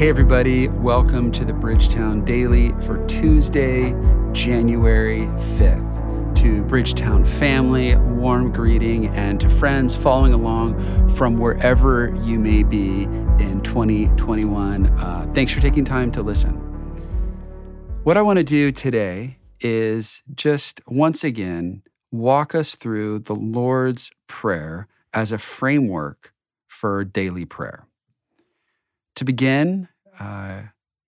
Hey, everybody, welcome to the Bridgetown Daily for Tuesday, January 5th. To Bridgetown family, warm greeting, and to friends following along from wherever you may be in 2021. Uh, thanks for taking time to listen. What I want to do today is just once again walk us through the Lord's Prayer as a framework for daily prayer. To begin, uh,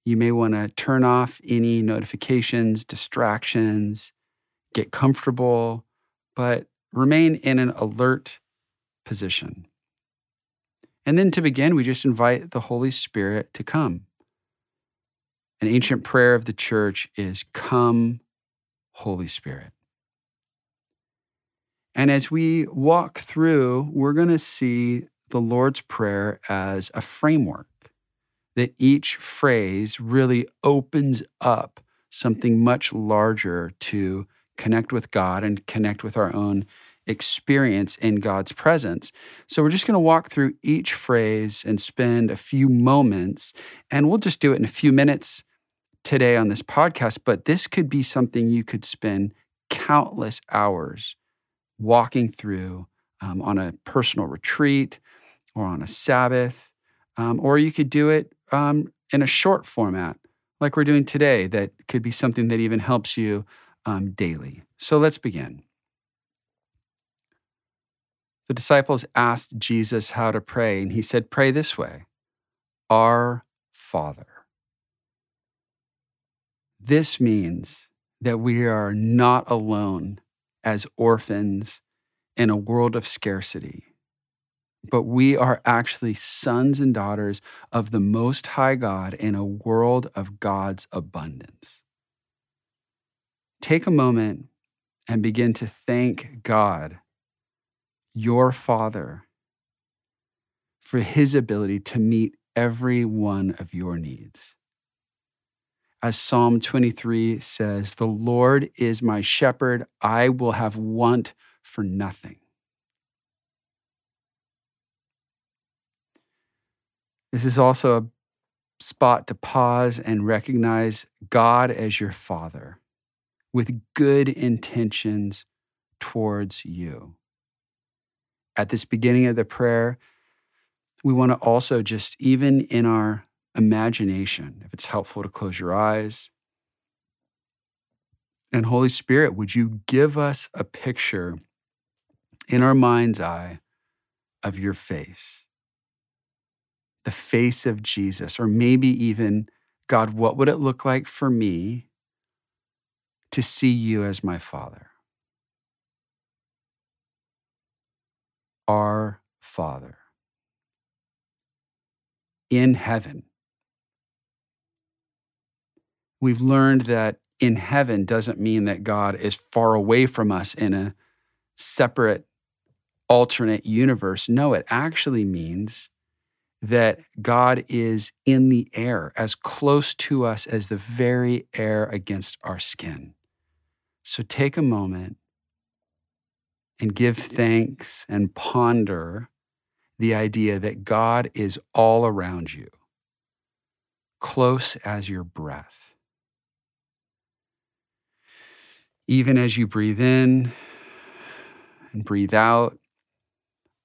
you may want to turn off any notifications, distractions, get comfortable, but remain in an alert position. And then to begin, we just invite the Holy Spirit to come. An ancient prayer of the church is Come, Holy Spirit. And as we walk through, we're going to see the Lord's Prayer as a framework that each phrase really opens up something much larger to connect with God and connect with our own experience in God's presence. So we're just going to walk through each phrase and spend a few moments, and we'll just do it in a few minutes today on this podcast. But this could be something you could spend countless hours walking through um, on a personal retreat or on a Sabbath, um, or you could do it um, in a short format, like we're doing today, that could be something that even helps you um, daily. So let's begin. The disciples asked Jesus how to pray, and he said, Pray this way Our Father. This means that we are not alone as orphans in a world of scarcity but we are actually sons and daughters of the Most High God in a world of God's abundance. Take a moment and begin to thank God, your Father, for his ability to meet every one of your needs. As Psalm 23 says, The Lord is my shepherd, I will have want for nothing. This is also a spot to pause and recognize God as your Father with good intentions towards you. At this beginning of the prayer, we want to also just, even in our imagination, if it's helpful to close your eyes, and Holy Spirit, would you give us a picture in our mind's eye of your face? The face of Jesus, or maybe even, God, what would it look like for me to see you as my Father? Our Father in heaven. We've learned that in heaven doesn't mean that God is far away from us in a separate alternate universe. No, it actually means that God is in the air, as close to us as the very air against our skin. So take a moment and give thanks and ponder the idea that God is all around you, close as your breath. Even as you breathe in and breathe out,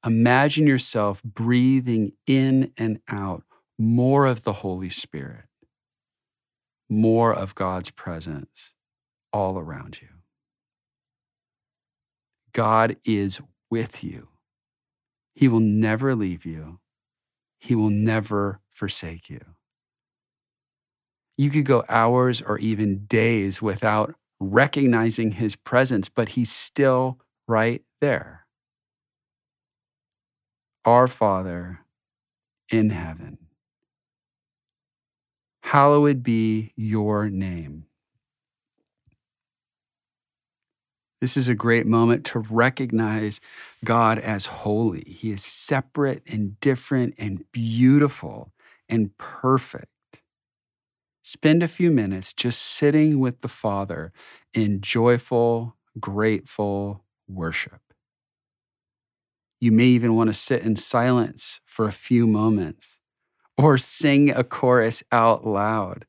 Imagine yourself breathing in and out more of the Holy Spirit, more of God's presence all around you. God is with you. He will never leave you. He will never forsake you. You could go hours or even days without recognizing his presence, but he's still right there. Our Father in heaven, hallowed be your name. This is a great moment to recognize God as holy. He is separate and different and beautiful and perfect. Spend a few minutes just sitting with the Father in joyful, grateful worship. You may even want to sit in silence for a few moments or sing a chorus out loud,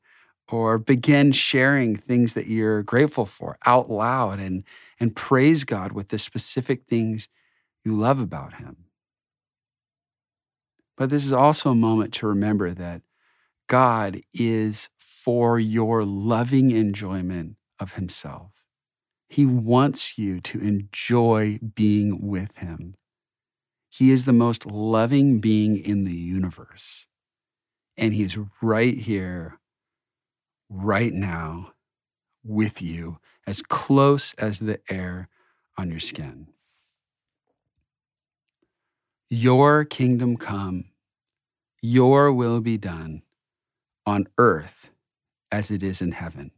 or begin sharing things that you're grateful for out loud and, and praise God with the specific things you love about Him. But this is also a moment to remember that God is for your loving enjoyment of Himself. He wants you to enjoy being with Him. He is the most loving being in the universe. And He is right here, right now, with you, as close as the air on your skin. Your kingdom come, your will be done on earth as it is in heaven.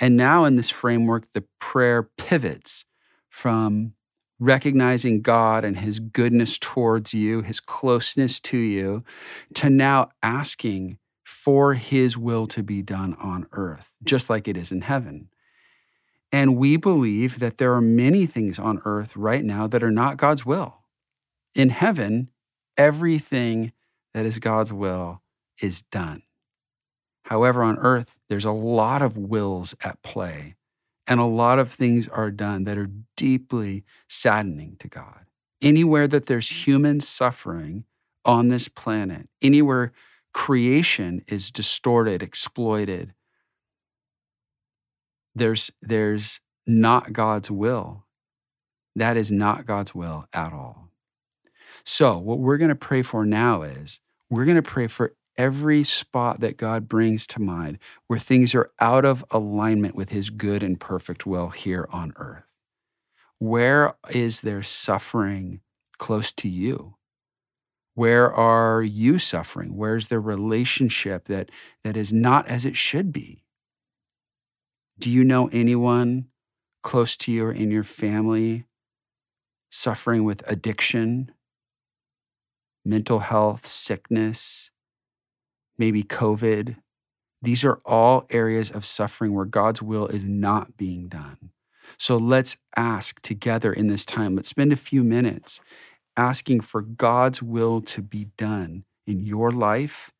And now, in this framework, the prayer pivots from recognizing God and his goodness towards you, his closeness to you, to now asking for his will to be done on earth, just like it is in heaven. And we believe that there are many things on earth right now that are not God's will. In heaven, everything that is God's will is done. However, on earth, there's a lot of wills at play, and a lot of things are done that are deeply saddening to God. Anywhere that there's human suffering on this planet, anywhere creation is distorted, exploited, there's, there's not God's will. That is not God's will at all. So, what we're going to pray for now is we're going to pray for every spot that God brings to mind where things are out of alignment with his good and perfect will here on earth. Where is there suffering close to you? Where are you suffering? Where's the relationship that, that is not as it should be? Do you know anyone close to you or in your family suffering with addiction, mental health, sickness, maybe COVID. These are all areas of suffering where God's will is not being done. So let's ask together in this time. Let's spend a few minutes asking for God's will to be done in your life,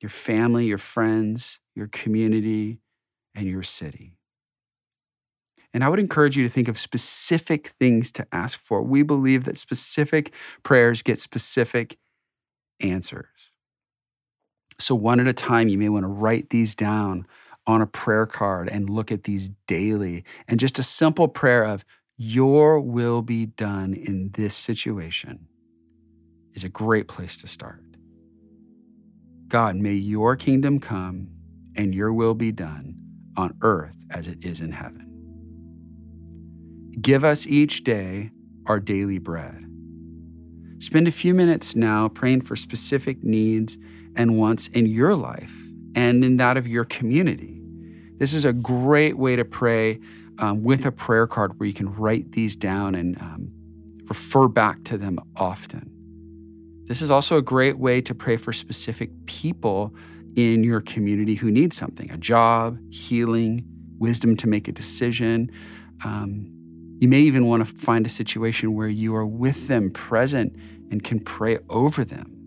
your family, your friends, your community, and your city. And I would encourage you to think of specific things to ask for. We believe that specific prayers get specific answers. So, one at a time, you may want to write these down on a prayer card and look at these daily. And just a simple prayer of, Your will be done in this situation is a great place to start. God, may your kingdom come and your will be done on earth as it is in heaven. Give us each day our daily bread. Spend a few minutes now praying for specific needs and wants in your life and in that of your community. This is a great way to pray um, with a prayer card where you can write these down and um, refer back to them often. This is also a great way to pray for specific people in your community who need something a job, healing, wisdom to make a decision. Um, you may even want to find a situation where you are with them present and can pray over them.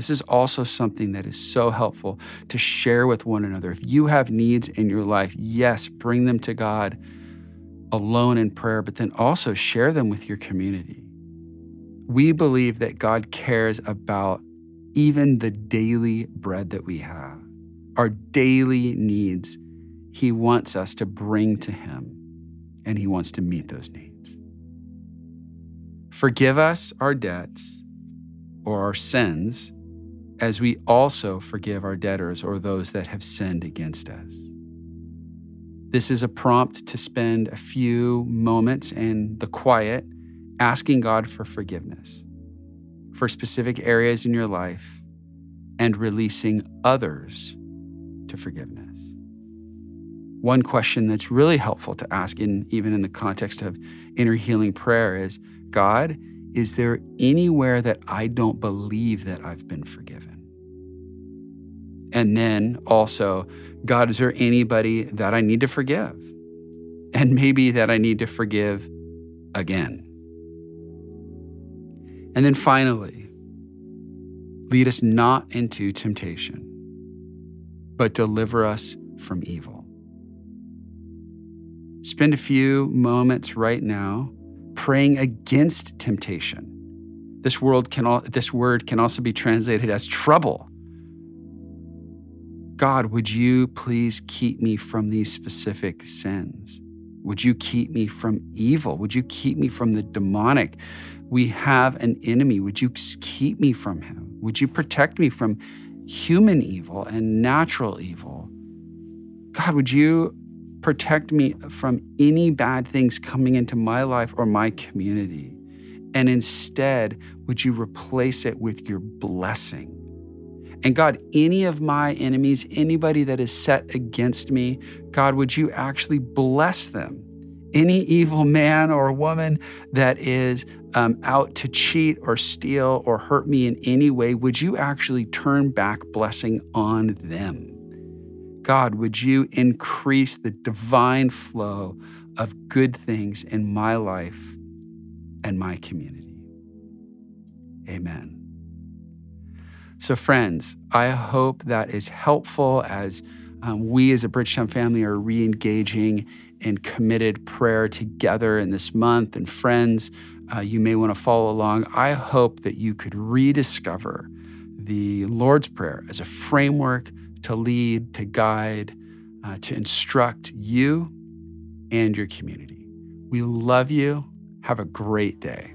This is also something that is so helpful to share with one another. If you have needs in your life, yes, bring them to God alone in prayer, but then also share them with your community. We believe that God cares about even the daily bread that we have, our daily needs. He wants us to bring to Him, and He wants to meet those needs. Forgive us our debts or our sins as we also forgive our debtors or those that have sinned against us. This is a prompt to spend a few moments in the quiet asking God for forgiveness for specific areas in your life and releasing others to forgiveness. One question that's really helpful to ask, in, even in the context of inner healing prayer, is God, is there anywhere that I don't believe that I've been forgiven? And then also, God, is there anybody that I need to forgive? And maybe that I need to forgive again. And then finally, Lead us not into temptation, but deliver us from evil. Spend a few moments right now praying against temptation. This, world can, this word can also be translated as trouble. God, would you please keep me from these specific sins? Would you keep me from evil? Would you keep me from the demonic? We have an enemy. Would you keep me from him? Would you protect me from human evil and natural evil? God, would you protect me from any bad things coming into my life or my community? And instead, would you replace it with your blessing? And God, any of my enemies, anybody that is set against me, God, would you actually bless them? Any evil man or woman that is um, out to cheat or steal or hurt me in any way, would you actually turn back blessing on them? God, would you increase the divine flow of good things in my life and my community? Amen. So, friends, I hope that is helpful as um, we as a Bridgetown family are re engaging in committed prayer together in this month. And, friends, uh, you may want to follow along. I hope that you could rediscover the Lord's Prayer as a framework to lead, to guide, uh, to instruct you and your community. We love you. Have a great day.